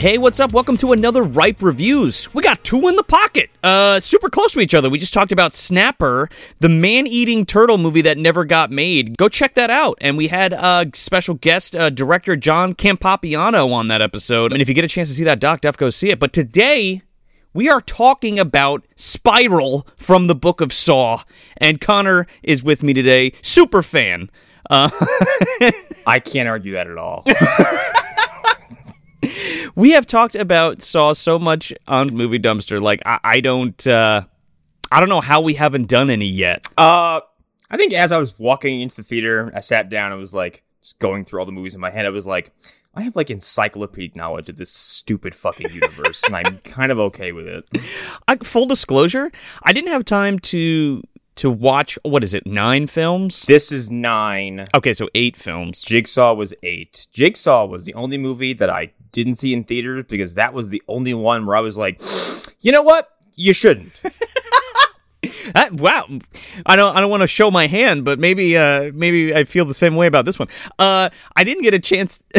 Hey, what's up? Welcome to another Ripe Reviews. We got two in the pocket. Uh, super close to each other. We just talked about Snapper, the man-eating turtle movie that never got made. Go check that out. And we had a special guest, uh, director John Campapiano on that episode. And if you get a chance to see that doc, def go see it. But today, we are talking about Spiral from the Book of Saw. And Connor is with me today, super fan. Uh, I can't argue that at all. we have talked about Saw so much on Movie Dumpster. Like I, I don't, uh, I don't know how we haven't done any yet. Uh, I think as I was walking into the theater, I sat down. and was like just going through all the movies in my head. I was like, I have like encyclopedic knowledge of this stupid fucking universe, and I'm kind of okay with it. I, full disclosure, I didn't have time to to watch. What is it? Nine films. This is nine. Okay, so eight films. Jigsaw was eight. Jigsaw was the only movie that I didn't see in theaters because that was the only one where I was like, you know what? You shouldn't. That, wow, I don't I don't want to show my hand, but maybe uh, maybe I feel the same way about this one. Uh, I didn't get a chance.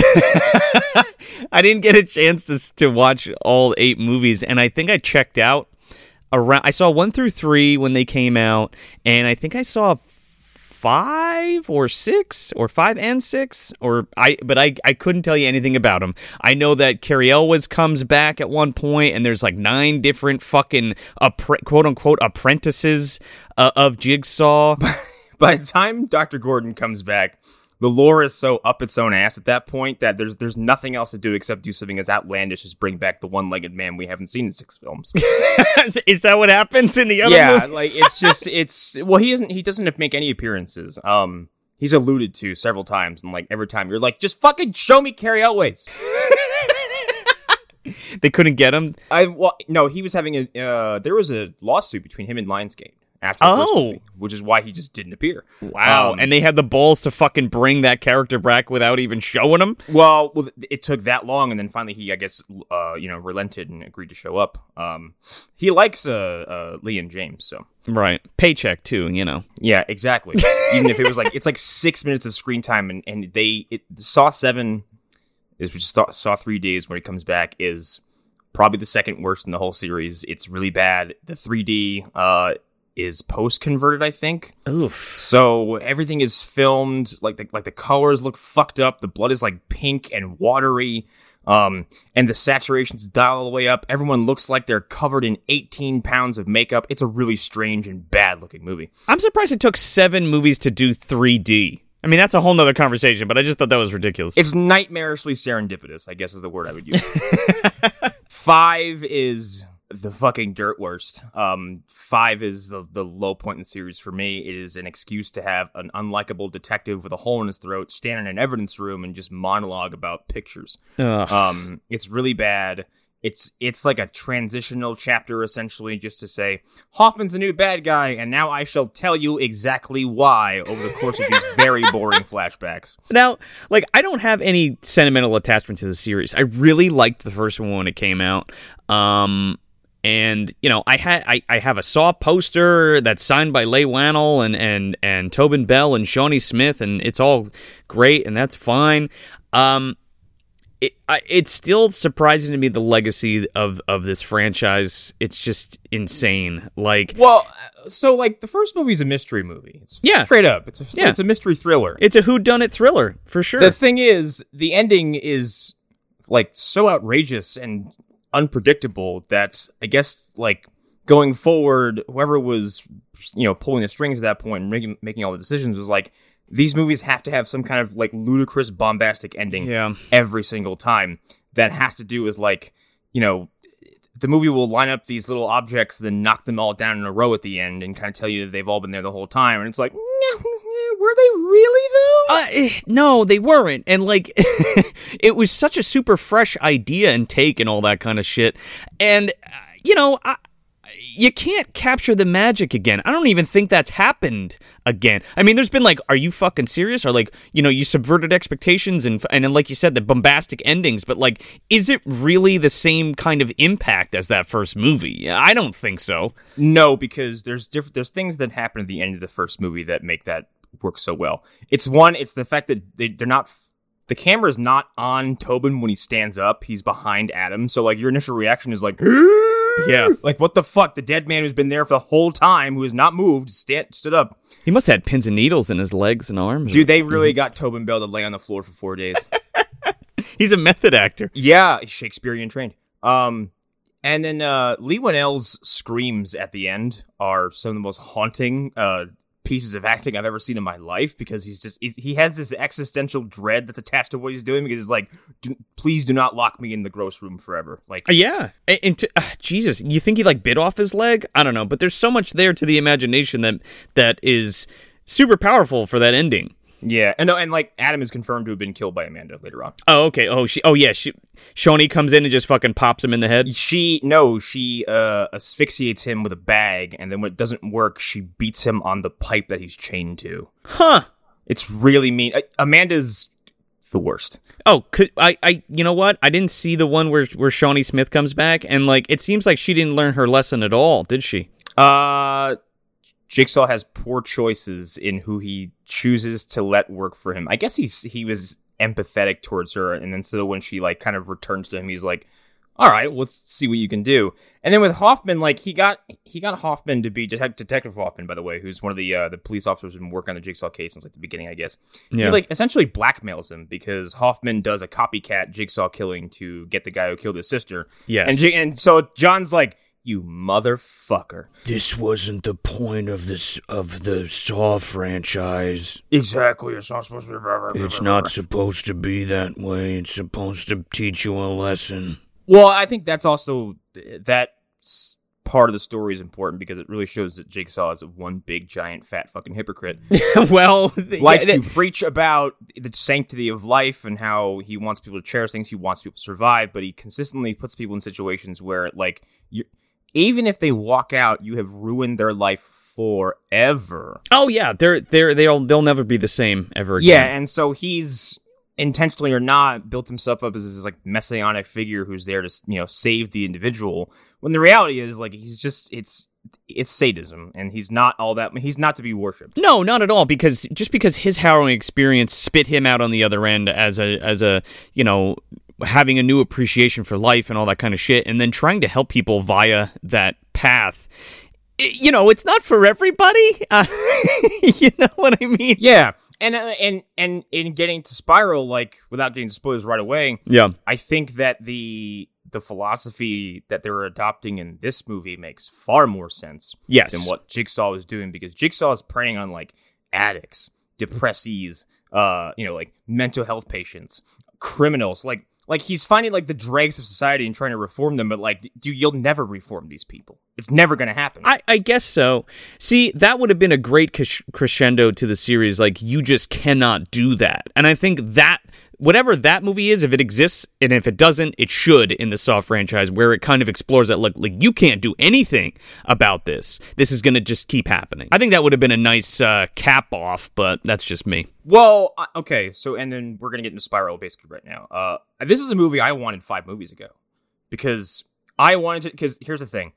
I didn't get a chance to to watch all eight movies, and I think I checked out around. I saw one through three when they came out, and I think I saw five or six or five and six or I but I I couldn't tell you anything about them. I know that Cary Elwes comes back at one point and there's like nine different fucking quote unquote apprentices uh, of Jigsaw. By the time Dr. Gordon comes back, the lore is so up its own ass at that point that there's there's nothing else to do except do something as outlandish as bring back the one-legged man we haven't seen in six films. is that what happens in the other? Yeah, movie? like it's just it's well he doesn't he doesn't make any appearances. Um, he's alluded to several times, and like every time you're like, just fucking show me Cary Elwes. they couldn't get him. I well no, he was having a uh, there was a lawsuit between him and Lionsgate after oh. movie, which is why he just didn't appear. Wow! Um, and they had the balls to fucking bring that character back without even showing him. Well, well, it took that long, and then finally he, I guess, uh, you know, relented and agreed to show up. Um, he likes uh, uh, Leigh and James, so right paycheck too, you know. Yeah, exactly. even if it was like it's like six minutes of screen time, and and they it, Saw Seven is which Saw, Saw 3D when he comes back is probably the second worst in the whole series. It's really bad. The 3D uh, is post converted, I think. Oof. So everything is filmed like the like the colors look fucked up. The blood is like pink and watery. Um, and the saturation's dial all the way up. Everyone looks like they're covered in 18 pounds of makeup. It's a really strange and bad looking movie. I'm surprised it took seven movies to do 3D. I mean, that's a whole nother conversation, but I just thought that was ridiculous. It's nightmarishly serendipitous, I guess is the word I would use. Five is the fucking dirt worst. Um, five is the, the low point in the series for me. It is an excuse to have an unlikable detective with a hole in his throat stand in an evidence room and just monologue about pictures. Ugh. Um, it's really bad. It's it's like a transitional chapter essentially, just to say Hoffman's the new bad guy, and now I shall tell you exactly why over the course of these very boring flashbacks. Now, like I don't have any sentimental attachment to the series. I really liked the first one when it came out. Um, and you know I had I, I have a Saw poster that's signed by Leigh Whannell and and and Tobin Bell and Shawnee Smith and it's all great and that's fine. Um, it, I, it's still surprising to me the legacy of of this franchise. It's just insane. Like, well, so like the first movie is a mystery movie. It's yeah, straight up. It's a yeah. it's a mystery thriller. It's a who done it thriller for sure. The thing is, the ending is like so outrageous and unpredictable that I guess like going forward, whoever was you know pulling the strings at that point and making making all the decisions was like these movies have to have some kind of like ludicrous bombastic ending yeah. every single time that has to do with like you know the movie will line up these little objects then knock them all down in a row at the end and kind of tell you that they've all been there the whole time and it's like were they really though? Uh, eh, no, they weren't. And like, it was such a super fresh idea and take and all that kind of shit. And uh, you know, I, you can't capture the magic again. I don't even think that's happened again. I mean, there's been like, are you fucking serious? Or like, you know, you subverted expectations and and then, like you said, the bombastic endings. But like, is it really the same kind of impact as that first movie? I don't think so. No, because there's different. There's things that happen at the end of the first movie that make that work so well. It's one. It's the fact that they, they're not the camera's not on Tobin when he stands up. He's behind Adam. So like your initial reaction is like, Yeah. like what the fuck? The dead man who's been there for the whole time, who has not moved, stand, stood up. He must have had pins and needles in his legs and arms. Dude, they really got Tobin Bell to lay on the floor for four days. He's a method actor. yeah, Shakespearean trained. Um, and then uh, Leigh Whannell's screams at the end are some of the most haunting uh, pieces of acting I've ever seen in my life because he's just he has this existential dread that's attached to what he's doing because he's like, do, please do not lock me in the gross room forever. Like, Uh, Yeah. And, and to, uh, Jesus, you think he like bit off his leg? I don't know, but there's so much there to the imagination that that is super powerful for that ending. Yeah, and no, and like Adam is confirmed to have been killed by Amanda later on. Oh, okay. Oh, she. Oh, yeah. She. Shawnee comes in and just fucking pops him in the head. She no, she uh, asphyxiates him with a bag, and then when it doesn't work, she beats him on the pipe that he's chained to. Huh. It's really mean. Amanda's the worst. Oh, could I? I. You know what? I didn't see the one where where Shawnee Smith comes back, and like it seems like she didn't learn her lesson at all, did she? Uh Jigsaw has poor choices in who he chooses to let work for him. I guess he's he was empathetic towards her, and then so when she like kind of returns to him, he's like, "All right, let's see what you can do." And then with Hoffman, like he got he got Hoffman to be detec- Detective Hoffman, by the way, who's one of the uh, the police officers who's been working on the Jigsaw case since like the beginning, I guess. Yeah. He like essentially blackmails him because Hoffman does a copycat Jigsaw killing to get the guy who killed his sister. Yes. and and so John's like, "You motherfucker." This wasn't the point of this of the Saw franchise. Exactly. It's not supposed to be. It's not supposed to be that way. It's supposed to teach you a lesson. Well, I think that's also that part of the story is important because it really shows that Jigsaw is a one big giant fat fucking hypocrite. well, Likes yeah, to preach about the sanctity of life and how he wants people to cherish things, he wants people to survive, but he consistently puts people in situations where, like, you, even if they walk out, you have ruined their life forever. Oh yeah, they're they're they'll they'll never be the same ever again. Yeah, and so he's intentionally or not built himself up as this like messianic figure who's there to you know save the individual. When the reality is like he's just it's it's sadism, and he's not all that. He's not to be worshipped. No, not at all. Because just because his harrowing experience spit him out on the other end as a as a you know having a new appreciation for life and all that kind of shit, and then trying to help people via that path. You know, it's not for everybody. Uh, you know what I mean? Yeah, and uh, and and in getting to Spiral, like without getting to spoilers right away, Yeah. I think that the the philosophy that they're adopting in this movie makes far more sense Yes. than what Jigsaw was doing because Jigsaw is preying on like addicts, depressees, uh, you know, like mental health patients, criminals, like like he's finding like the dregs of society and trying to reform them, but like, dude, you'll never reform these people. It's never gonna happen. I, I guess so. See, that would have been a great cres- crescendo to the series. Like, you just cannot do that. And I think that, whatever that movie is, if it exists, and if it doesn't, it should in the Saw franchise, where it kind of explores that, like, like you can't do anything about this. This is going to just keep happening. I think that would have been a nice uh, cap off, but that's just me. Well, okay, so and then we're gonna get into Spiral basically right now. Uh, this is a movie I wanted five movies ago because I wanted to. Because here's the thing,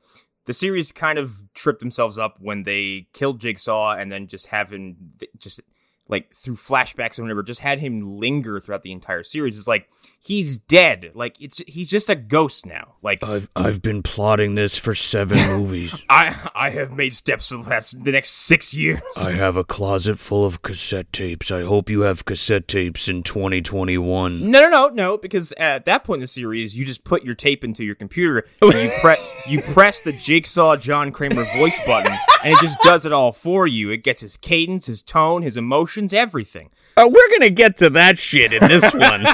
the series kind of tripped themselves up when they killed Jigsaw and then just having just like through flashbacks or whatever, just had him linger throughout the entire series. It's like he's dead. Like it's he's just a ghost now. Like I've I've been plotting this for seven movies. I I have made steps for the last the next six years. I have a closet full of cassette tapes. I hope you have cassette tapes in 2021. No, no, no, no. Because at that point in the series, you just put your tape into your computer and you pre- you press the Jigsaw John Kramer voice button, and it just does it all for you. It gets his cadence, his tone, his emotions, everything. Uh, we're gonna get to that shit in this one.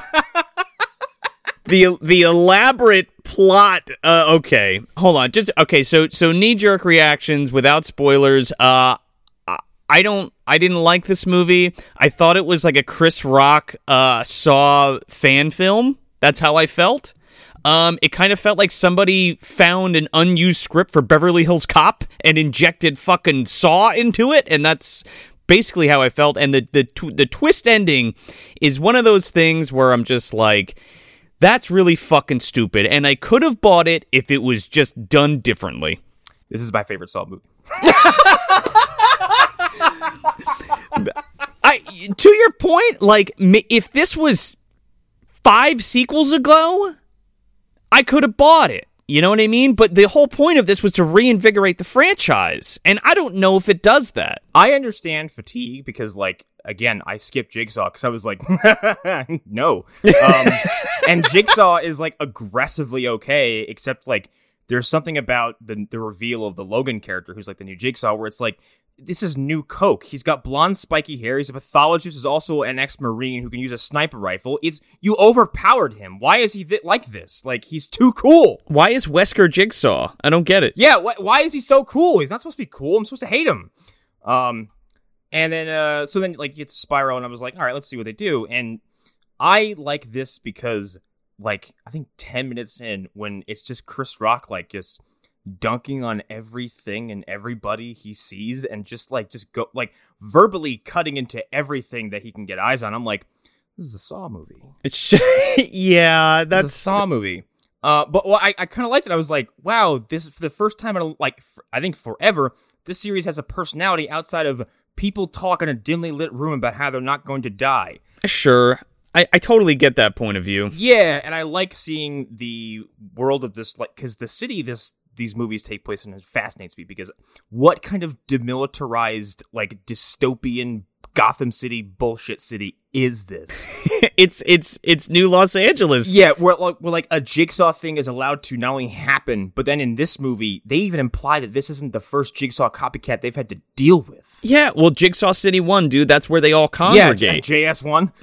The the elaborate plot. Uh, okay, hold on. Just okay. So so knee jerk reactions without spoilers. Uh, I- don't. I didn't like this movie. I thought it was like a Chris Rock uh Saw fan film. That's how I felt. Um, it kind of felt like somebody found an unused script for Beverly Hills Cop and injected fucking Saw into it, and that's basically how I felt. And the the tw- the twist ending is one of those things where I'm just like, that's really fucking stupid. And I could have bought it if it was just done differently. This is my favorite Saw movie. I to your point, like if this was five sequels ago, I could have bought it. You know what I mean? But the whole point of this was to reinvigorate the franchise, and I don't know if it does that. I understand fatigue because, like, again, I skipped Jigsaw because I was like, no. Um, and Jigsaw is like aggressively okay, except like there's something about the the reveal of the Logan character, who's like the new Jigsaw, where it's like this is new Coke. He's got blonde, spiky hair. He's a pathologist. He's also an ex-marine who can use a sniper rifle. It's you overpowered him. Why is he th- like this? Like he's too cool. Why is Wesker Jigsaw? I don't get it. Yeah. Wh- why is he so cool? He's not supposed to be cool. I'm supposed to hate him. Um, and then uh, so then like it's Spiral, and I was like, all right, let's see what they do. And I like this because like I think ten minutes in, when it's just Chris Rock like just dunking on everything and everybody he sees and just like just go like verbally cutting into everything that he can get eyes on. I'm like, this is a Saw movie. It's just, yeah, It's a Saw movie. Uh, but well, I, I kind of liked it. I was like, wow, this for the first time in like f- I think forever, this series has a personality outside of people talk in a dimly lit room about how they're not going to die. sure. I, I totally get that point of view. Yeah, and I like seeing the world of this, like, because the city this these movies take place in it fascinates me because what kind of demilitarized, like, dystopian Gotham City bullshit city is this? it's it's it's New Los Angeles. yeah, where like, where like a jigsaw thing is allowed to not only happen, but then in this movie, they even imply that this isn't the first jigsaw copycat they've had to deal with. Yeah, well, Jigsaw City One, dude. That's where they all Yeah, congregate. JS one.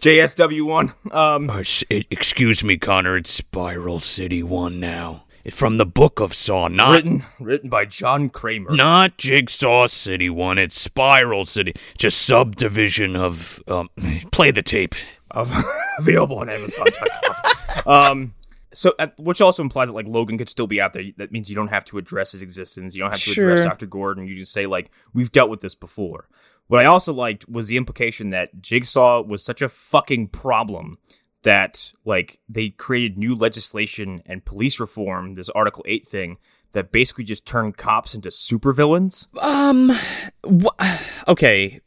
JSW one. Um s- excuse me, Connor. It's Spiral City 1 now. It's from the Book of Saw, not written written by John Kramer. Not Jigsaw City 1, it's Spiral City. It's a subdivision of. Um, play the tape. of available on Amazon.com. um, so uh, which also implies that like Logan could still be out there. That means you don't have to address his existence. You don't have to address Doctor Gordon. You just say like we've dealt with this before. What I also liked was the implication that Jigsaw was such a fucking problem that like they created new legislation and police reform, this Article Eight thing that basically just turned cops into supervillains. Um, wh- okay.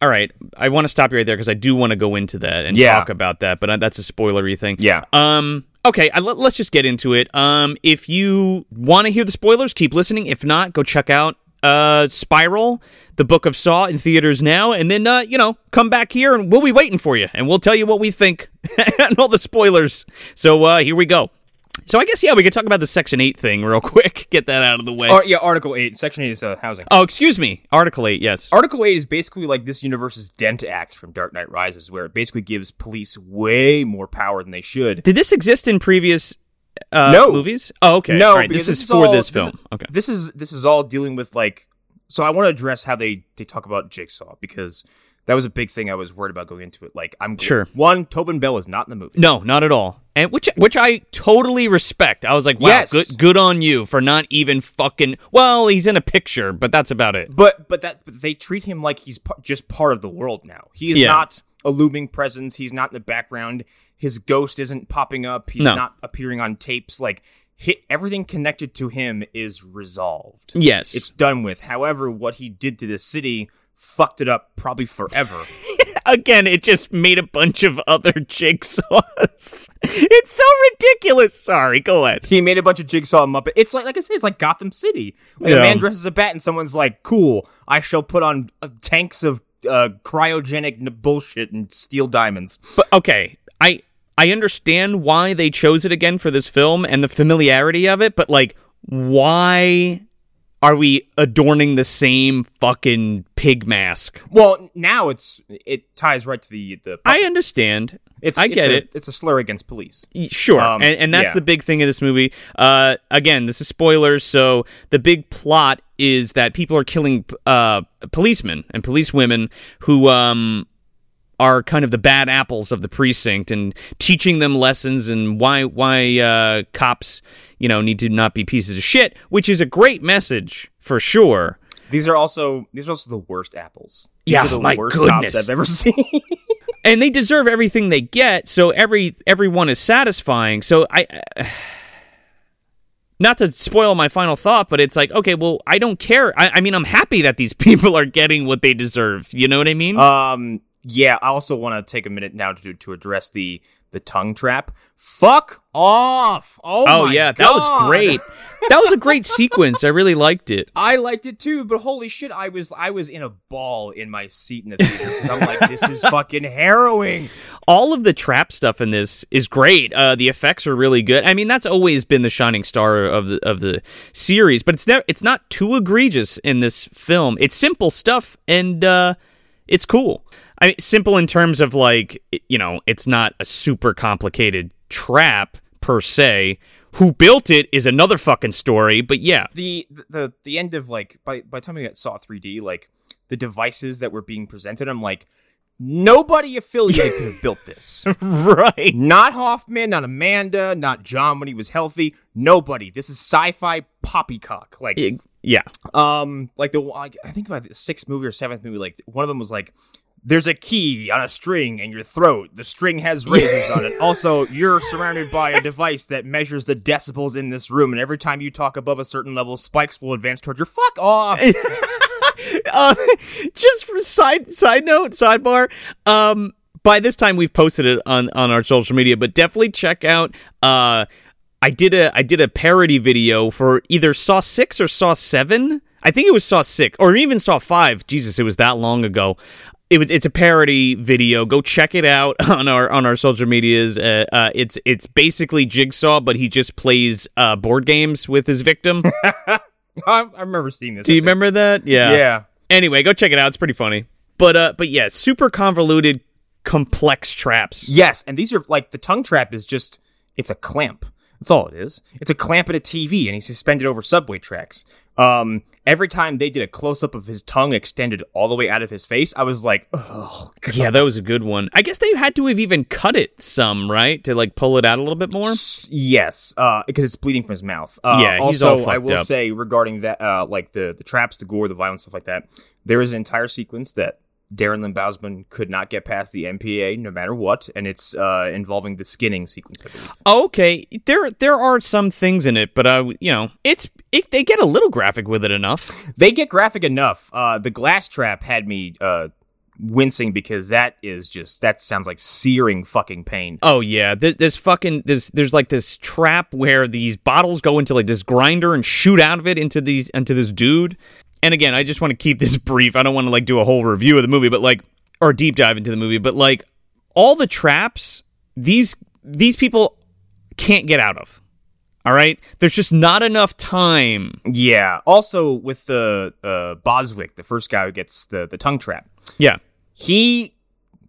All right. I want to stop you right there because I do want to go into that and Yeah. talk about that, but uh, that's a spoilery thing. Yeah. Um. Okay. I, let, let's just get into it. Um. If you want to hear the spoilers, keep listening. If not, go check out uh Spiral, the Book of Saw in theaters now, and then uh you know come back here and we'll be waiting for you, and we'll tell you what we think and all the spoilers. So uh here we go. So I guess yeah, we could talk about the Section Eight thing real quick. Get that out of the way. Or yeah, Article Eight, Section Eight is uh, housing. oh, excuse me. Article Eight. Yes. Article 8 is basically like this universe's Dent Act from Dark Knight Rises, where it basically gives police way more power than they should. Did this exist in previous uh, No. movies? Oh, okay. No, right, this, is, for all- this film. okay. This is this is all dealing with like so I want to address how they they talk about Jigsaw because that was a big thing I was worried about going into it. Like I'm Sure. One, Tobin Bell is not in the movie. No, not at all. And which which I totally respect. I was like, wow, Yes. good good on you for not even fucking. Well, he's in a picture, but that's about it. But but that but they treat him like he's par- just part of the world now. He is Yeah. not a looming presence. He's not in the background. His ghost isn't popping up. He's No. not appearing on tapes. Like hi everything connected to him is resolved. Yes, It's done with. However, what he did to the city fucked it up probably forever. again, it just made a bunch of other jigsaws. it's so ridiculous. Sorry, go ahead. he made a bunch of jigsaw muppet. It's like like I said, it's like Gotham City. Like Yeah. a man dresses a bat and someone's like, "Cool, I shall put on uh, tanks of uh, cryogenic n- bullshit and steal diamonds." But okay, I I understand why they chose it again for this film and the familiarity of it, but like, why are we adorning the same fucking pig mask? Well, now it's it ties right to the the. I understand. It's I it's get a- it. It's a slur against police. Sure, Um, and, and that's yeah. the big thing of this movie. Uh, again, this is spoilers, so the big plot is that people are killing uh, policemen and police women who um, are kind of the bad apples of the precinct and teaching them lessons and why why uh, cops you know need to not be pieces of shit, which is a great message for sure. These are also these are also the worst apples. These Yeah, are the my worst goodness. cops I've ever seen. and they deserve everything they get so every everyone is satisfying so i not to spoil my final thought but it's like okay well i don't care i, I mean i'm happy that these people are getting what they deserve you know what i mean um, yeah, I also want to take a minute now to to address the the tongue trap. Fuck off! Oh, Oh yeah, that was great. That was a great sequence. I really liked it. I liked it too, but holy shit, I was I was in a ball in my seat in the theater I'm like, this is fucking harrowing. all of the trap stuff in this is great. Uh, the effects are really good. I mean, that's always been the shining star of the of the series, but it's never it's not too egregious in this film. It's simple stuff and uh, it's cool. I mean, simple in terms of like you know, it's not a super complicated trap per se. Who built it is another fucking story, but yeah, the the the end of like by by the time we got saw 3D, like the devices that were being presented, I'm like, nobody affiliated could have built this. right. Not Hoffman, not Amanda, not John when he was healthy. Nobody. This is sci-fi poppycock. Like Yeah. um like the I think about the sixth movie or seventh movie, like one of them was like there's a key on a string in your throat. The string has razors on it. Also, you're surrounded by a device that measures the decibels in this room, and every time you talk above a certain level, spikes will advance toward your fuck off. uh, just for side side note sidebar um by this time we've posted it on on our social media but definitely check out uh i did a i did a parody video for either saw 6 or saw 7 i think it was saw 6 or even saw 5 jesus it was that long ago it was it's a parody video go check it out on our on our social medias uh, uh it's it's basically jigsaw but he just plays uh board games with his victim I, I remember seeing this. do you remember that Yeah. Anyway, go check it out. It's pretty funny. But uh but yeah, super convoluted complex traps. Yes, and these are like the tongue trap is just it's a clamp. That's all it is. It's a clamp at a TV, and he's suspended over subway tracks. Um, every time they did a close up of his tongue extended all the way out of his face, I was like, oh, Yeah, that was a good one. I guess they had to have even cut it some, right? To like pull it out a little bit more. yes, uh, because it's bleeding from his mouth. Uh, Yeah, he's also, all I will up. say regarding that, uh, like the the traps, the gore, the violence, stuff like that. There is an entire sequence that Darren Lynn Bousman could not get past the MPA no matter what, and it's uh, involving the skinning sequence, I. Okay, there there are some things in it, but uh, you know, it's it, they get a little graphic with it enough. They get graphic enough. Uh, the glass trap had me uh, wincing because that is just that sounds like searing fucking pain. Oh yeah, there, there's fucking there's there's like this trap where these bottles go into like this grinder and shoot out of it into these into this dude. And again, I just want to keep this brief. I don't want to like do a whole review of the movie, but like or deep dive into the movie, but like all the traps these these people can't get out of. All right? There's just not enough time. Yeah. Also with the uh, Boswick, the first guy who gets the the tongue trap, Yeah. he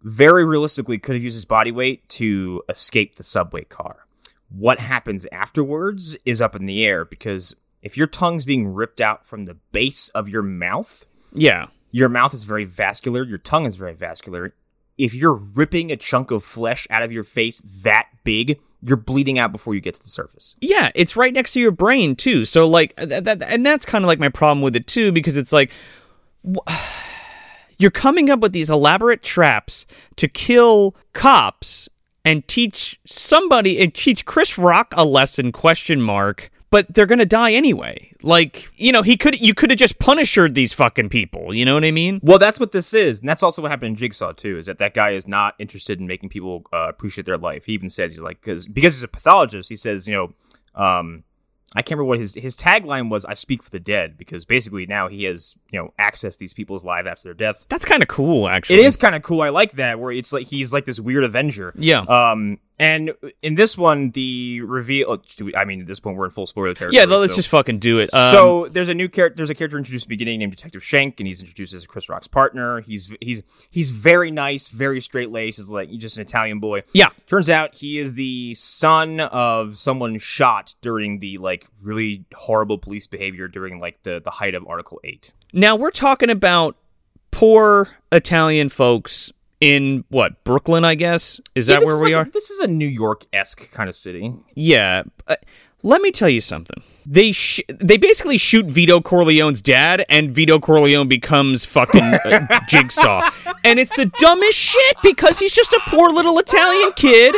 very realistically could have used his body weight to escape the subway car. What happens afterwards is up in the air because if your tongue's being ripped out from the base of your mouth, Yeah. your mouth is very vascular, your tongue is very vascular. If you're ripping a chunk of flesh out of your face that big, you're bleeding out before you get to the surface. Yeah, it's right next to your brain too. So like that, that and that's kind of like my problem with it too because it's like wh- you're coming up with these elaborate traps to kill cops and teach somebody and teach Chris Rock a lesson question mark but they're going to die anyway. Like, you know, he could you could have just punished these fucking people, you know what I mean? Well, that's what this is, and that's also what happened in Jigsaw too. Is that that guy is not interested in making people uh, appreciate their life. He even says he's like because because he's a pathologist. He says you know, um, I can't remember what his his tagline was. I speak for the dead because basically now he has you know accessed these people's lives after their death. That's kind of cool actually. It is kind of cool. I like that where it's like he's like this weird Avenger. Yeah. Um, and in this one, the reveal. oh, do we- I mean, at this point, we're in full spoiler territory. yeah, let's so- just fucking do it. Um, so there's a new character. There's a character introduced at the beginning named Detective Schenk, and he's introduced as Chris Rock's partner. He's he's he's very nice, very straight laced. Is like just an Italian boy. Yeah. Turns out he is the son of someone shot during the like really horrible police behavior during like the the height of Article Eight. Now we're talking about poor Italian folks in what Brooklyn, I guess. Is that this where is we like are? a- this is a New York esque kind of city. yeah. Uh, let me tell you something. They sh- they basically shoot Vito Corleone's dad, and Vito Corleone becomes fucking uh, Jigsaw, and it's the dumbest shit because he's just a poor little Italian kid.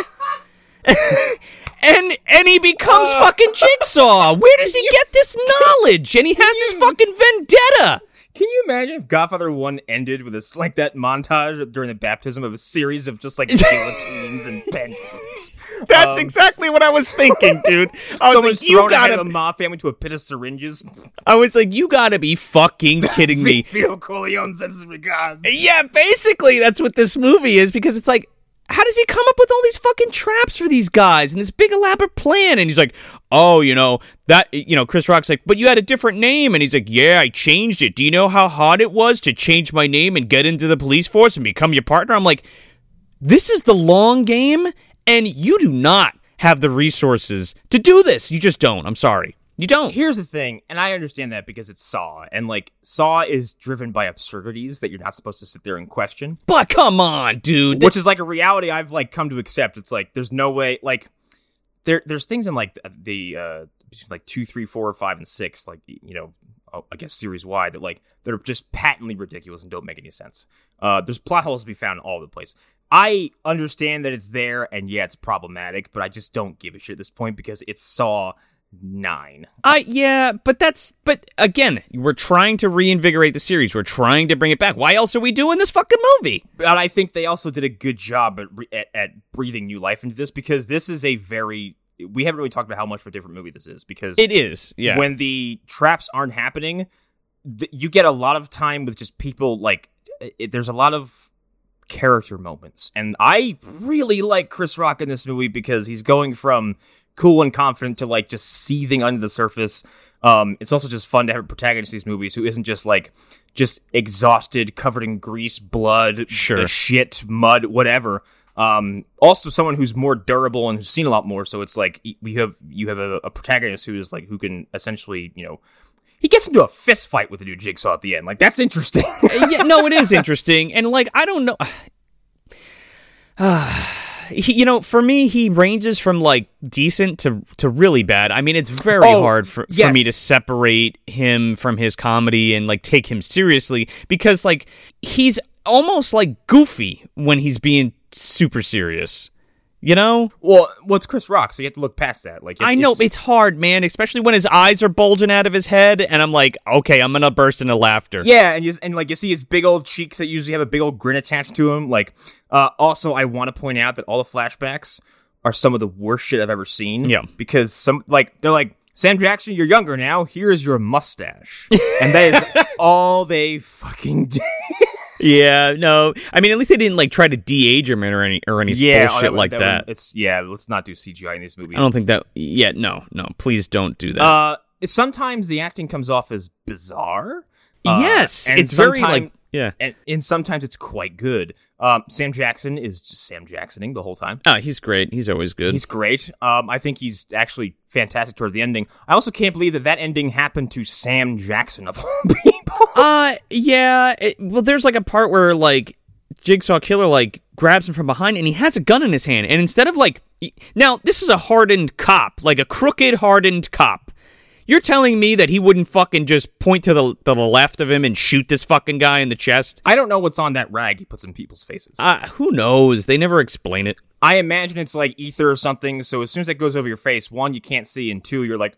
And and he becomes fucking Jigsaw. Where does he get this knowledge? And he has his fucking vendetta. Can you imagine if Godfather One ended with this like that montage during the baptism of a series of just like guillotines and pendulums? That's Um, exactly what I was thinking, dude. I was like, you gotta. mob family to a pit of syringes. I was like, you gotta be fucking kidding me. Vito Corleone sends his regards. Yeah, basically, that's what this movie is because it's like, how does he come up with all these fucking traps for these guys and this big elaborate plan? And he's like, oh, you know, that, you know, Chris Rock's like, but you had a different name. And he's like, yeah, I changed it. Do you know how hard it was to change my name and get into the police force and become your partner? I'm like, this is the long game, and you do not have the resources to do this. You just don't. I'm sorry. You don't. Here's the thing, and I understand that because it's Saw, and like Saw is driven by absurdities that you're not supposed to sit there and question. But come on, dude. which is like a reality I've like come to accept. It's like there's no way like there there's things in like the, uh between, like two, three, four, five, and six, like you know, uh, I guess series wide that like they're just patently ridiculous and don't make any sense. Uh, there's plot holes to be found all over the place. I understand that it's there, and yeah, it's problematic, but I just don't give a shit at this point because it's Saw nine. I yeah, but that's but again, we're trying to reinvigorate the series. We're trying to bring it back. Why else are we doing this fucking movie? But I think they also did a good job at, at at breathing new life into this because this is a very we haven't really talked about how much of a different movie this is because It is. Yeah. when the traps aren't happening, th- you get a lot of time with just people like it, there's a lot of character moments, and I really like Chris Rock in this movie because he's going from cool and confident to like just seething under the surface. Um, it's also just fun to have a protagonist in these movies who isn't just like just exhausted, covered in grease, blood, Sure. shit, mud, whatever. Um, also someone who's more durable and who's seen a lot more. So it's like we have you have a, a protagonist who is like who can essentially you know he gets into a fist fight with the new jigsaw at the end. Like that's interesting. yeah, no, it is interesting, and like I don't know. he, you know, for me, he ranges from like decent to to really bad. I mean, it's very Oh, hard for, for me to separate him from his comedy and like take him seriously because like he's almost like goofy when he's being super serious. You know, well, what's Chris Rock? So you have to look past that. Like it- I know it's hard, man, especially when his eyes are bulging out of his head, and I'm like, okay, I'm gonna burst into laughter. Yeah, and you and like you see his big old cheeks that usually have a big old grin attached to him. Like, uh, also I want to point out that all the flashbacks are some of the worst shit I've ever seen. Yeah. because some like they're like Sam Jackson, you're younger now. Here is your mustache, and that is all they fucking did. Yeah, no. I mean, at least they didn't like try to de-age him or any or any Yeah, bullshit would- like would- that. It's yeah. Let's not do CGI in these movies. I don't think that. Yeah, no, no. Please don't do that. Uh, sometimes the acting comes off as bizarre. Uh, yes, and it's very like yeah. and, and sometimes it's quite good. Um, Sam Jackson is just Sam Jacksoning the whole time. Oh, he's great. He's always good. He's great. Um, I think he's actually fantastic toward the ending. I also can't believe that that ending happened to Sam Jackson of all people. uh, yeah. It, well, there's like a part where like Jigsaw Killer like grabs him from behind and he has a gun in his hand, and instead of like now this is a hardened cop, like a crooked hardened cop. You're telling me that he wouldn't fucking just point to the to the left of him and shoot this fucking guy in the chest? I don't know what's on that rag he puts in people's faces. Uh, who knows? They never explain it. I imagine it's like ether or something. So as soon as that goes over your face, one you can't see, and two you're like.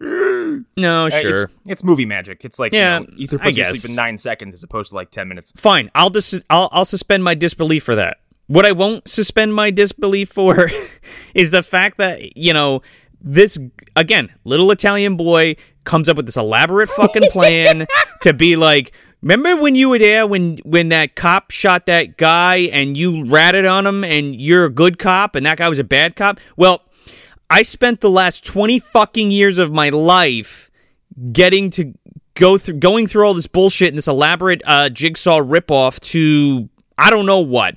No, Uh, sure. It's, it's movie magic. It's like Yeah, you know, ether I puts you to sleep in nine seconds as opposed to like ten minutes. Fine. I'll dis- I'll I'll suspend my disbelief for that. What I won't suspend my disbelief for is the fact that, you know, this again, little Italian boy comes up with this elaborate fucking plan to be like Remember when you were there when when that cop shot that guy and you ratted on him and you're a good cop and that guy was a bad cop? Well, I spent the last 20 fucking years of my life getting to go through going through all this bullshit and this elaborate uh, jigsaw ripoff to I don't know what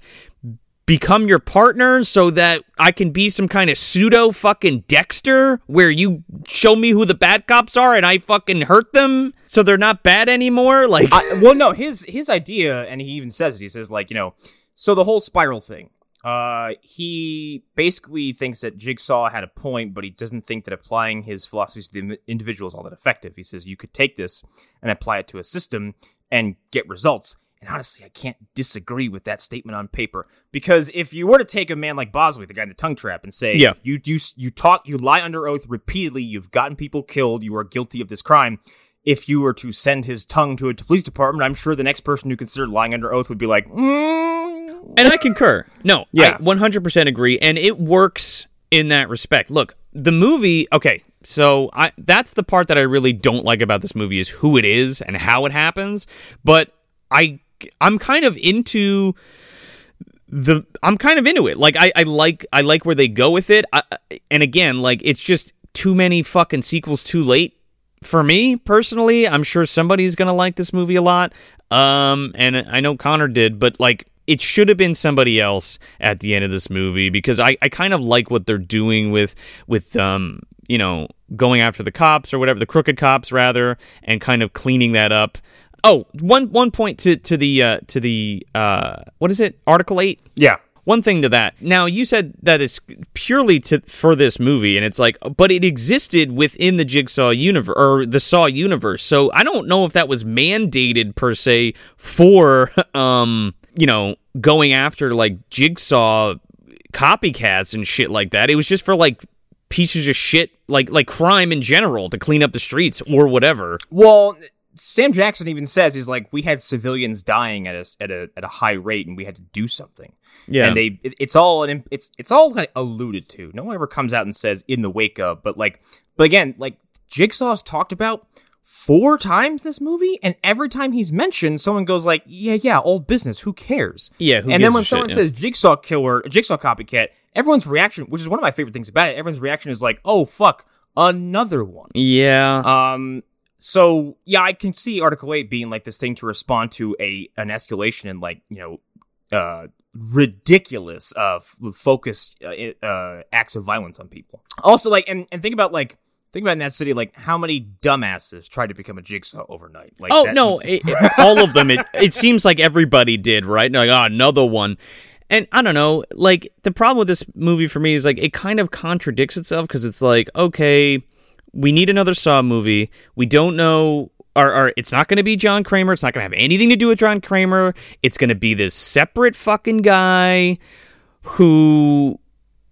become your partner so that I can be some kind of pseudo fucking Dexter where you show me who the bad cops are and I fucking hurt them so they're not bad anymore like I, well, no, his his idea, and he even says it. He says like, you know, so the whole spiral thing. Uh, he basically thinks that Jigsaw had a point, but he doesn't think that applying his philosophies to the individual is all that effective. He says you could take this and apply it to a system and get results. And honestly, I can't disagree with that statement on paper because if you were to take a man like Bosley, the guy in the tongue trap, and say, Yeah. you you you talk, you lie under oath repeatedly, you've gotten people killed, you are guilty of this crime." if you were to send his tongue to a police department, I'm sure the next person who considered lying under oath would be like, mm. And I concur. No, Yeah. I 100% agree. And it works in that respect. Look, the movie, okay, so I that's the part that I really don't like about this movie is who it is and how it happens. But I I'm kind of into the I'm kind of into it. Like I, I like I like where they go with it. I, and again, like it's just too many fucking sequels too late for me personally. I'm sure somebody's gonna like this movie a lot. Um, and I know Connor did, but like it should have been somebody else at the end of this movie because I, I kind of like what they're doing with with um you know going after the cops or whatever the crooked cops rather and kind of cleaning that up. Oh, one one point to to the uh, to the uh, what is it? Article eight. yeah. One thing to that. Now you said that it's purely to for this movie, and it's like, but it existed within the Jigsaw universe or the Saw universe. So I don't know if that was mandated per se for, um, you know, going after like Jigsaw copycats and shit like that. It was just for like pieces of shit, like like crime in general, to clean up the streets or whatever. Well, Sam Jackson even says he's like, we had civilians dying at a at a at a high rate, and we had to do something. Yeah. and they it- it's all an it's it's all like alluded to. No one ever comes out and says in the wake of, but like, but again, like Jigsaw's talked about four times this movie, and every time he's mentioned, someone goes like, "Yeah, yeah, old business. Who cares?" Yeah, who and then when shit, someone yeah. says Jigsaw killer, Jigsaw copycat, everyone's reaction, which is one of my favorite things about it, everyone's reaction is like, "Oh fuck, another one." Yeah. Um. So yeah, I can see Article Eight being like this thing to respond to a an escalation in like you know, uh, ridiculous uh focused uh, uh acts of violence on people. Also, like, and and think about like think about in that city, like how many dumbasses tried to become a jigsaw overnight. Like, Oh that- no, it, it- all of them. It it seems like everybody did, right? Like, oh, another one. And I don't know, like the problem with this movie for me is like it kind of contradicts itself because it's like, okay, we need another Saw movie. We don't know, or, or it's not going to be John Kramer. It's not going to have anything to do with John Kramer. It's going to be this separate fucking guy who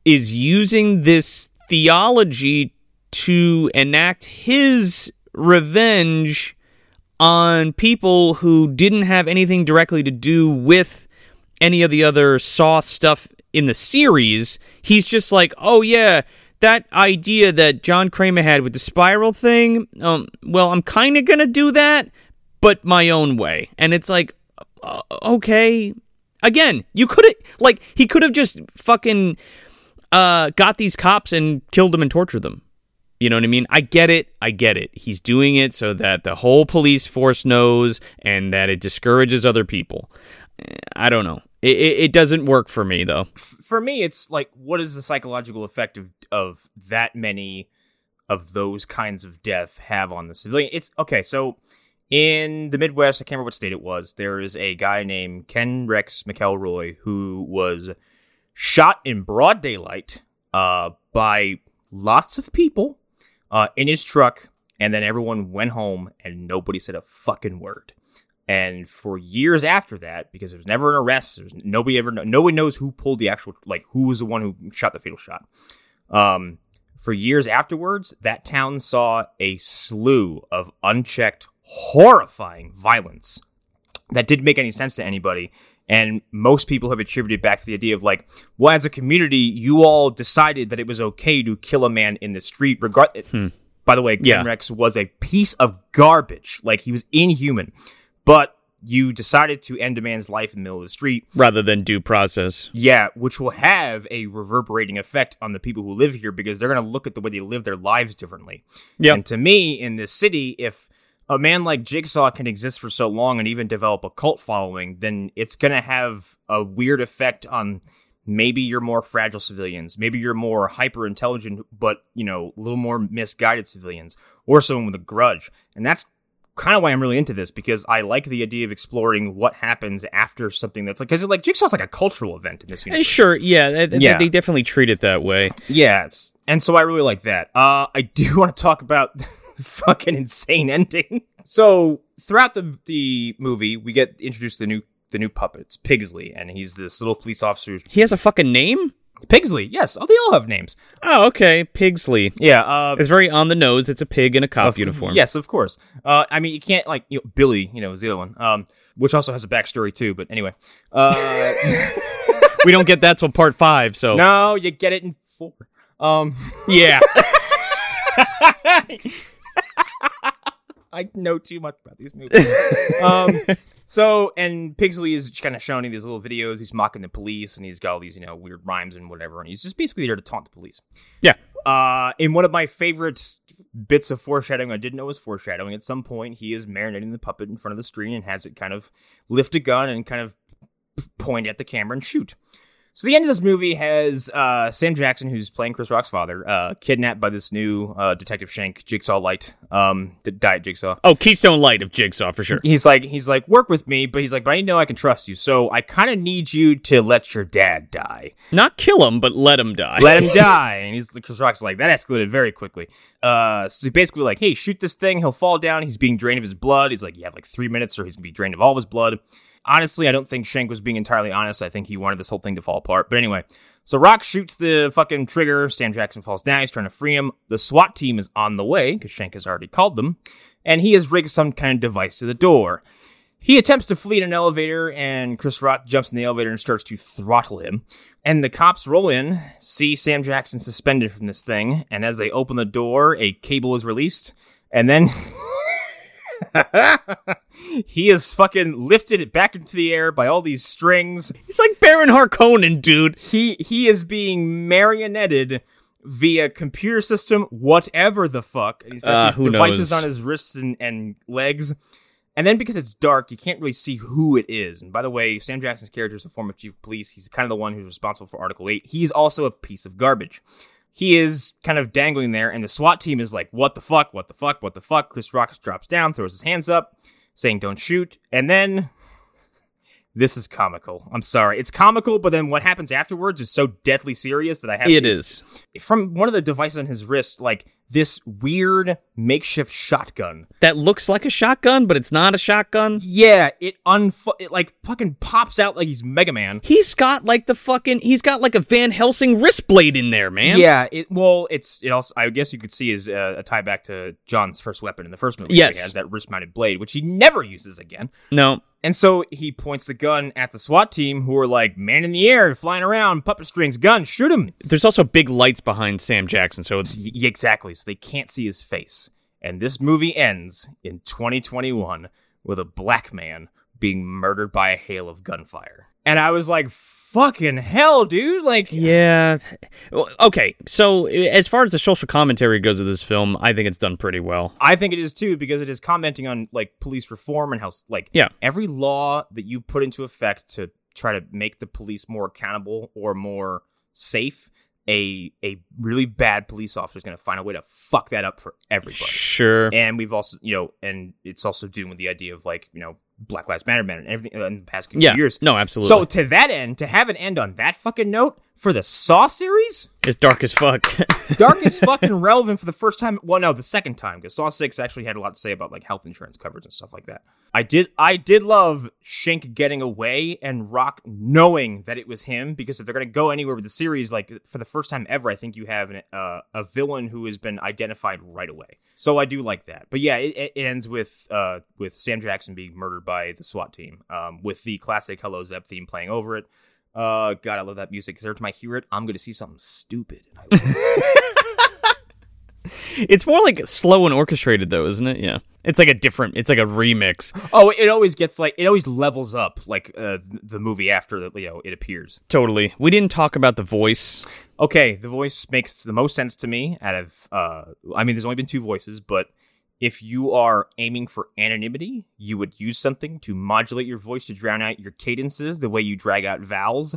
is using this theology to enact his revenge on people who didn't have anything directly to do with any of the other Saw stuff in the series. He's just like, oh yeah, that idea that John Kramer had with the spiral thing. Um, well, I'm kind of gonna do that, but my own way. And it's like, uh, okay. Again, you could have like he could have just fucking uh got these cops and killed them and tortured them. You know what I mean? I get it. I get it. He's doing it so that the whole police force knows and that it discourages other people. I don't know. It, it, it doesn't work for me though. for me, it's like, what is the psychological effect of of that many of those kinds of death have on the civilian? It's okay. So in the Midwest, I can't remember what state it was. There is a guy named Ken Rex McElroy who was shot in broad daylight uh, by lots of people uh, in his truck, and then everyone went home and nobody said a fucking word. And for years after that, because there was never an arrest, there's nobody ever, nobody knows who pulled the actual, like who was the one who shot the fatal shot. Um, for years afterwards, that town saw a slew of unchecked, horrifying violence that didn't make any sense to anybody. And most people have attributed back to the idea of like, well, as a community, you all decided that it was okay to kill a man in the street. Regard. By the way, Ken Yeah. Rex was a piece of garbage. Like he was inhuman, but you decided to end a man's life in the middle of the street. Rather than due process. Yeah, which will have a reverberating effect on the people who live here because they're going to look at the way they live their lives differently. Yeah. And to me, in this city, if a man like Jigsaw can exist for so long and even develop a cult following, then it's going to have a weird effect on maybe your more fragile civilians, maybe your more hyper intelligent, but, you know, a little more misguided civilians, or someone with a grudge. And that's kind of why I'm really into this because I like the idea of exploring what happens after something that's like because like Jigsaw's like a cultural event in this Eh, universe. Sure, yeah, they, Yeah. they definitely treat it that way. Yes, and so I really like that. Uh, I do want to talk about the fucking insane ending. So throughout the the movie, we get introduced to the new the new puppets, Pigsley, and he's this little police officer. He has a fucking name? Pigsley, yes. Oh, they all have names. Oh, okay. Pigsley. Yeah. Uh, It's very on the nose. It's a pig in a cop uniform. Yes, of course. Uh, I mean, you can't like you know, Billy. You know, is the other one. Um, which also has a backstory too. But anyway, uh, We don't get that till part five, so. no, you get it in four. Um, Yeah. I know too much about these movies. um, so and Pigsley is kind of showing these little videos. He's mocking the police, and he's got all these you know weird rhymes and whatever. And he's just basically there to taunt the police. yeah. Uh, in one of my favorite bits of foreshadowing, I didn't know was foreshadowing. At some point, he is marinating the puppet in front of the screen and has it kind of lift a gun and kind of point at the camera and shoot. So the end of this movie has uh, Sam Jackson, who's playing Chris Rock's father, uh, kidnapped by this new uh, Detective Schenk Jigsaw Light, um, the Diet Jigsaw. Oh, Keystone Light of Jigsaw for sure. He's like, he's like, work with me, but he's like, but I know I can trust you, so I kind of need you to let your dad die. Not kill him, but let him die. let him die. And he's Chris Rock's like that escalated very quickly. Uh, so basically like, hey, shoot this thing. He'll fall down. He's being drained of his blood. He's like, you have like three minutes, or he's gonna be drained of all of his blood. Honestly, I don't think Schenk was being entirely honest. I think he wanted this whole thing to fall apart. But anyway, so Rock shoots the fucking trigger. Sam Jackson falls down. He's trying to free him. The SWAT team is on the way because Schenk has already called them, and he has rigged some kind of device to the door. He attempts to flee in an elevator, and Chris Rock jumps in the elevator and starts to throttle him. And the cops roll in, see Sam Jackson suspended from this thing, and as they open the door, a cable is released, and then he is fucking lifted back into the air by all these strings. He's like Baron Harkonnen, dude. He he is being marionetted via computer system, whatever the fuck. He's got Uh, devices knows? on his wrists and, and legs. And then because it's dark, you can't really see who it is. And by the way, Sam Jackson's character is a former chief of police. He's kind of the one who's responsible for Article 8. He's also a piece of garbage. He is kind of dangling there, and the SWAT team is like, What the fuck? What the fuck? What the fuck? Chris Rock drops down, throws his hands up, saying, Don't shoot. And then this is comical. I'm sorry. It's comical, but then what happens afterwards is so deathly serious that I have It to is. from one of the devices on his wrist, like this weird makeshift shotgun. That looks like a shotgun, but it's not a shotgun. Yeah, it unfu- it like fucking pops out like he's Mega Man. He's got like the fucking. He's got like a Van Helsing wrist blade in there, man. Yeah, it well, it's it also I guess you could see is uh, a tie back to John's first weapon in the first movie. Yes. he has that wrist mounted blade, which he never uses again. No. And so he points the gun at the SWAT team, who are like man in the air, flying around, puppet strings, gun, shoot him. There's also big lights behind Sam Jackson, so it's Y- exactly. So they can't see his face. And this movie ends in 2021 with a black man being murdered by a hail of gunfire. And I was like, fucking hell, dude. Like, Yeah. Okay. So eh, as far as the social commentary goes of this film, I think it's done pretty well. I think it is too because it is commenting on like police reform and how like Yeah. every law that you put into effect to try to make the police more accountable or more safe. A a really bad police officer is going to find a way to fuck that up for everybody. Sure. and we've also you know and it's also doing with the idea of like you know black lives matter man and everything uh, in the past few Yeah. years No, absolutely. so to that end to have an end on that fucking note for the saw series it's dark as fuck. dark as fucking relevant for the first time well no the second time because saw 6 actually had a lot to say about like health insurance coverage and stuff like that i did i did love Schenk getting away and rock knowing that it was him because if they're going to go anywhere with the series like for the first time ever i think you have an, uh, a villain who has been identified right away so i do like that but yeah it, it ends with uh with sam jackson being murdered by the swat team um with the classic hello Zepp theme playing over it uh, God, I love that music. Because every time I hear it, I'm gonna see something stupid. And I love it. it's more like slow and orchestrated, though, isn't it? Yeah. It's like a different. It's like a remix. Oh, it always gets like it always levels up like uh, the movie after that you know it appears. Totally. We didn't talk about the voice. Okay, the voice makes the most sense to me out of uh I mean there's only been two voices, but if you are aiming for anonymity, you would use something to modulate your voice to drown out your cadences, the way you drag out vowels,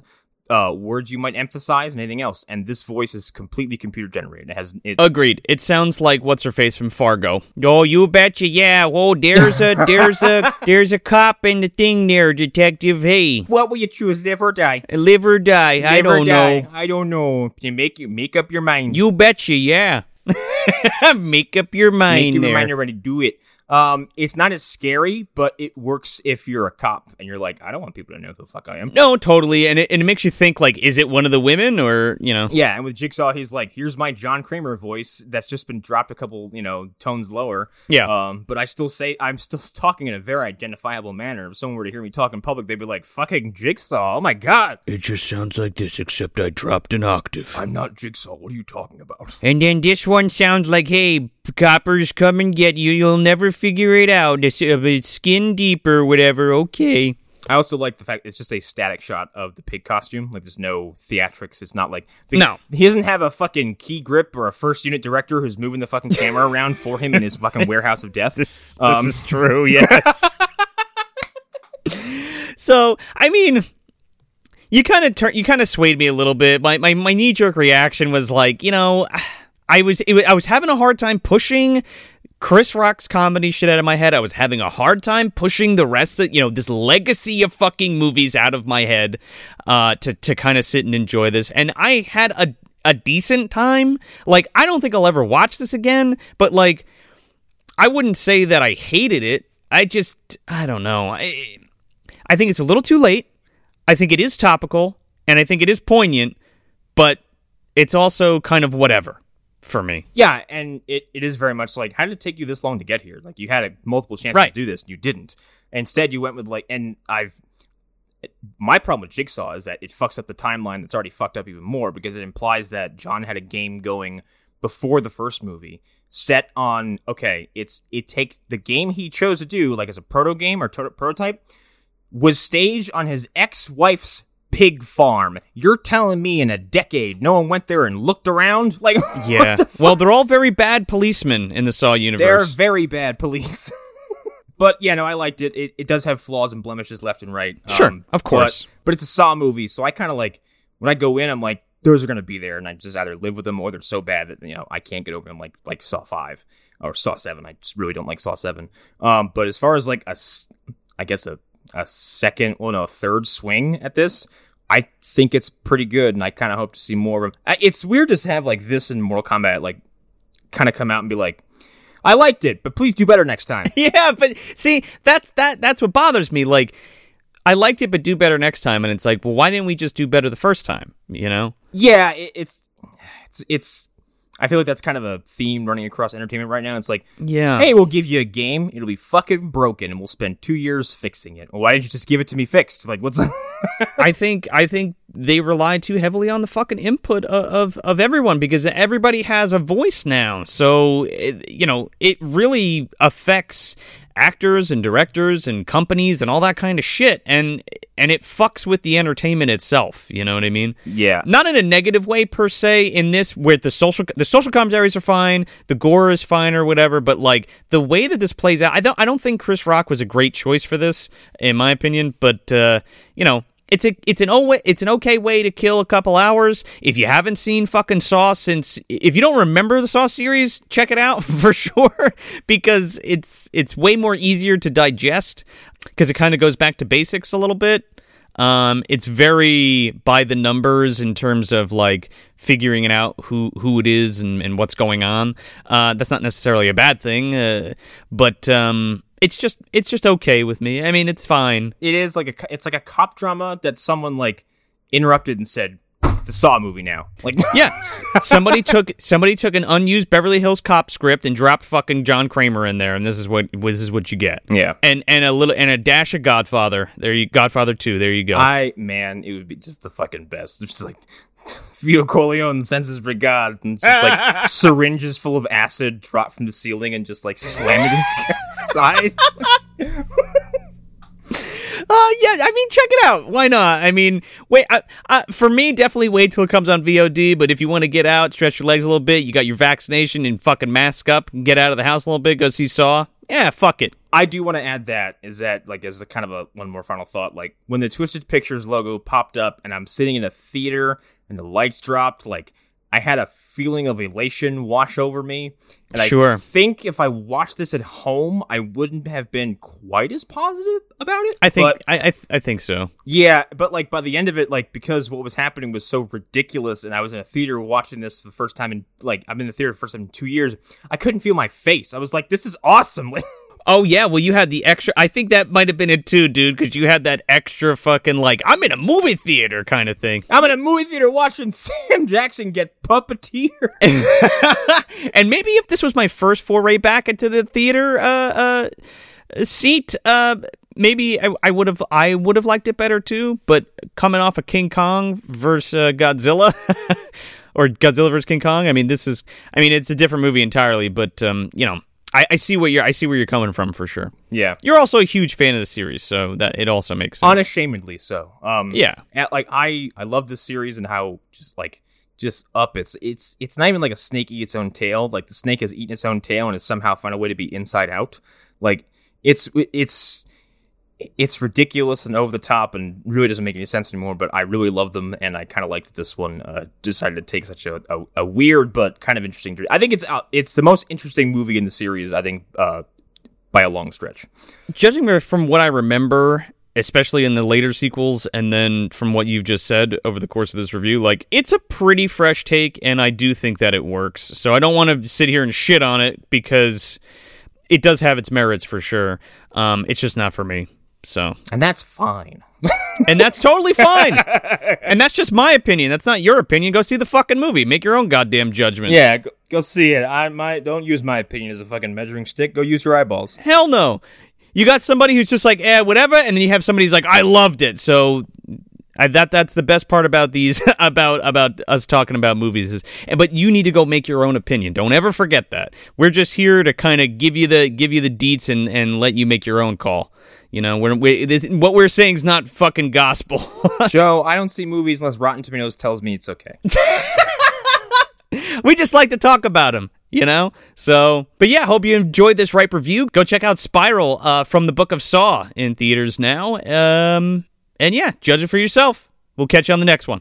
uh words you might emphasize and anything else. And this voice is completely computer generated. It has it Agreed. It sounds like what's her face from Fargo. Oh, you betcha. Yeah. Oh, there's a there's a there's a cop in the thing there, Detective. Hey, what will you choose, live or die? live or die? I Live or don't die? know. I don't know. You make you make up your mind. You betcha. Yeah. Make up your mind make up your mind already. Do it. Um, it's not as scary, but it works if you're a cop and you're like, I don't want people to know who the fuck I am. No, totally, and it, and it makes you think like, is it one of the women or you know? Yeah, and with Jigsaw, he's like, "Here's my John Kramer voice that's just been dropped a couple, you know, tones lower." Yeah. Um, but I still say I'm still talking in a very identifiable manner. If someone were to hear me talk in public, they'd be like, "Fucking Jigsaw! Oh my god, It just sounds like this, except I dropped an octave. I'm not Jigsaw. What are you talking about?" And then this one sounds like, "Hey, coppers, come and get you. You'll never figure it out. It's, uh, it's skin deeper, whatever. Okay." I also like the fact it's just a static shot of the pig costume. Like there's no theatrics. It's not like the, No. He doesn't have a fucking key grip or a first unit director who's moving the fucking camera around for him in his fucking warehouse of death. This, Um, this is true, yes. so, I mean, you kind of turn, you kind of swayed me a little bit. My my, my knee jerk reaction was like, you know, I was it, I was having a hard time pushing Chris Rock's comedy shit out of my head. I was having a hard time pushing the rest of you know this legacy of fucking movies out of my head uh, to to kind of sit and enjoy this. And I had a a decent time. Like I don't think I'll ever watch this again, but like I wouldn't say that I hated it. I just I don't know. I I think it's a little too late. I think it is topical and I think it is poignant, but it's also kind of whatever for me. Yeah, and it, it is very much like, how did it take you this long to get here? Like, you had a, multiple chances Right. to do this, and you didn't. Instead, you went with, like, and I've. My problem with Jigsaw is that it fucks up the timeline that's already fucked up even more because it implies that John had a game going before the first movie set on okay it's it takes the game he chose to do like as a proto game or to- prototype was staged on his ex-wife's pig farm you're telling me in a decade no one went there and looked around like Yeah. the well, they're all very bad policemen in the Saw universe. they're very bad police. but yeah, no, I liked it. It, it does have flaws and blemishes left and right. Um, Sure, of course. But, but it's a Saw movie, so I kind of like when I go in, I'm like, those are going to be there, and I just either live with them or they're so bad that you know I can't get over them. Like like Saw Five or Saw Seven. I just really don't like Saw Seven. Um, but as far as like a, I guess a a second, well, no, a third swing at this. I think it's pretty good, and I kind of hope to see more of. I- It's weird to have like this in Mortal Kombat, like kind of come out and be like, I liked it, but please do better next time. yeah, but see, that's that that's what bothers me. Like I liked it but do better next time and it's like, well, why didn't we just do better the first time, you know? yeah, it, it's it's it's. I feel like that's kind of a theme running across entertainment right now. It's like, Yeah. hey, we'll give you a game, it'll be fucking broken, and we'll spend two years fixing it. Why didn't you just give it to me fixed? Like, what's I think I think they rely too heavily on the fucking input of of, of everyone because everybody has a voice now. So it, you know it really affects actors and directors and companies and all that kind of shit, and and it fucks with the entertainment itself. You know what I mean? yeah? Not in a negative way per se. In this, where the social the social commentaries are fine, the gore is fine or whatever, but like the way that this plays out, I don't I don't think Chris Rock was a great choice for this, in my opinion. But uh, you know, it's a it's an o- it's an okay way to kill a couple hours. If you haven't seen fucking Saw since, if you don't remember the Saw series, check it out for sure because it's it's way more easier to digest because it kind of goes back to basics a little bit. Um, it's very by the numbers in terms of like figuring it out who who it is and, and what's going on. Uh, that's not necessarily a bad thing, uh, but um, it's just it's just okay with me. I mean, it's fine. It is like a it's like a cop drama that someone like interrupted and said, "It's a Saw movie now." Like, Yeah, somebody took somebody took an unused Beverly Hills Cop script and dropped fucking John Kramer in there, and this is what this is what you get. yeah. And and a little and a dash of Godfather. There you Godfather two. There you go. I man, it would be just the fucking best. It's just like Vito Corleone Census Brigade, and just like syringes full of acid drop from the ceiling and just like slam it in his side. Uh, yeah, I mean, check it out. Why not? I mean, wait. Uh, uh, for me, definitely wait till it comes on VOD. But if you want to get out, stretch your legs a little bit, you got your vaccination and fucking mask up, and get out of the house a little bit, go see Saw. Yeah, fuck it. I do want to add that is that like as a kind of a one more final thought. Like when the Twisted Pictures logo popped up and I'm sitting in a theater and the lights dropped, like I had a feeling of elation wash over me. And Sure. I think if I watched this at home, I wouldn't have been quite as positive about it. I think But I, I I think so. Yeah, but like by the end of it, like because what was happening was so ridiculous, and I was in a theater watching this for the first time in like I'm in the theater for the first time in two years. I couldn't feel my face. I was like, "This is awesome!" Like, Oh yeah, well you had the extra. I think that might have been it too, dude, because you had that extra fucking like I'm in a movie theater kind of thing. I'm in a movie theater watching Sam Jackson get puppeteer. and maybe if this was my first foray back into the theater uh, uh, seat, uh, maybe I, I would have I would have liked it better too. But coming off of King Kong versus uh, Godzilla. or Godzilla vs King Kong. I mean, this is. I mean, it's a different movie entirely, but um, you know, I, I see what you're. I see where you're coming from for sure. yeah. You're also a huge fan of the series, so that it also makes sense. unashamedly so. Um, Yeah. and, like I, I love this series and how just like just up it's it's it's not even like a snake eat its own tail. Like the snake has eaten its own tail and has somehow found a way to be inside out. Like it's it's it's ridiculous and over the top and really doesn't make any sense anymore. But I really love them and I kind of like that this one uh, decided to take such a, a, a weird but kind of interesting. I think it's uh, it's the most interesting movie in the series. I think uh, by a long stretch. judging from what I remember, especially in the later sequels, and then from what you've just said over the course of this review, like it's a pretty fresh take, and I do think that it works. So I don't want to sit here and shit on it because it does have its merits for sure. Um, it's just not for me. So, And that's fine. and that's totally fine. and that's just my opinion. That's not your opinion. Go see the fucking movie. Make your own goddamn judgment. Yeah, go, go see it. I might don't use my opinion as a fucking measuring stick. Go use your eyeballs. Hell no. You got somebody who's just like, eh, whatever, and then you have somebody who's like, I loved it. So I, that that's the best part about these about about us talking about movies is, but you need to go make your own opinion. Don't ever forget that. We're just here to kind of give you the give you the deets and and let you make your own call. You know, we're, we this, what we're saying is not fucking gospel. Joe, I don't see movies unless Rotten Tomatoes tells me it's okay. we just like to talk about them, you know? So, but yeah, hope you enjoyed this ripe review. Go check out Spiral uh, from the Book of Saw in theaters now. Um, and yeah, judge it for yourself. We'll catch you on the next one.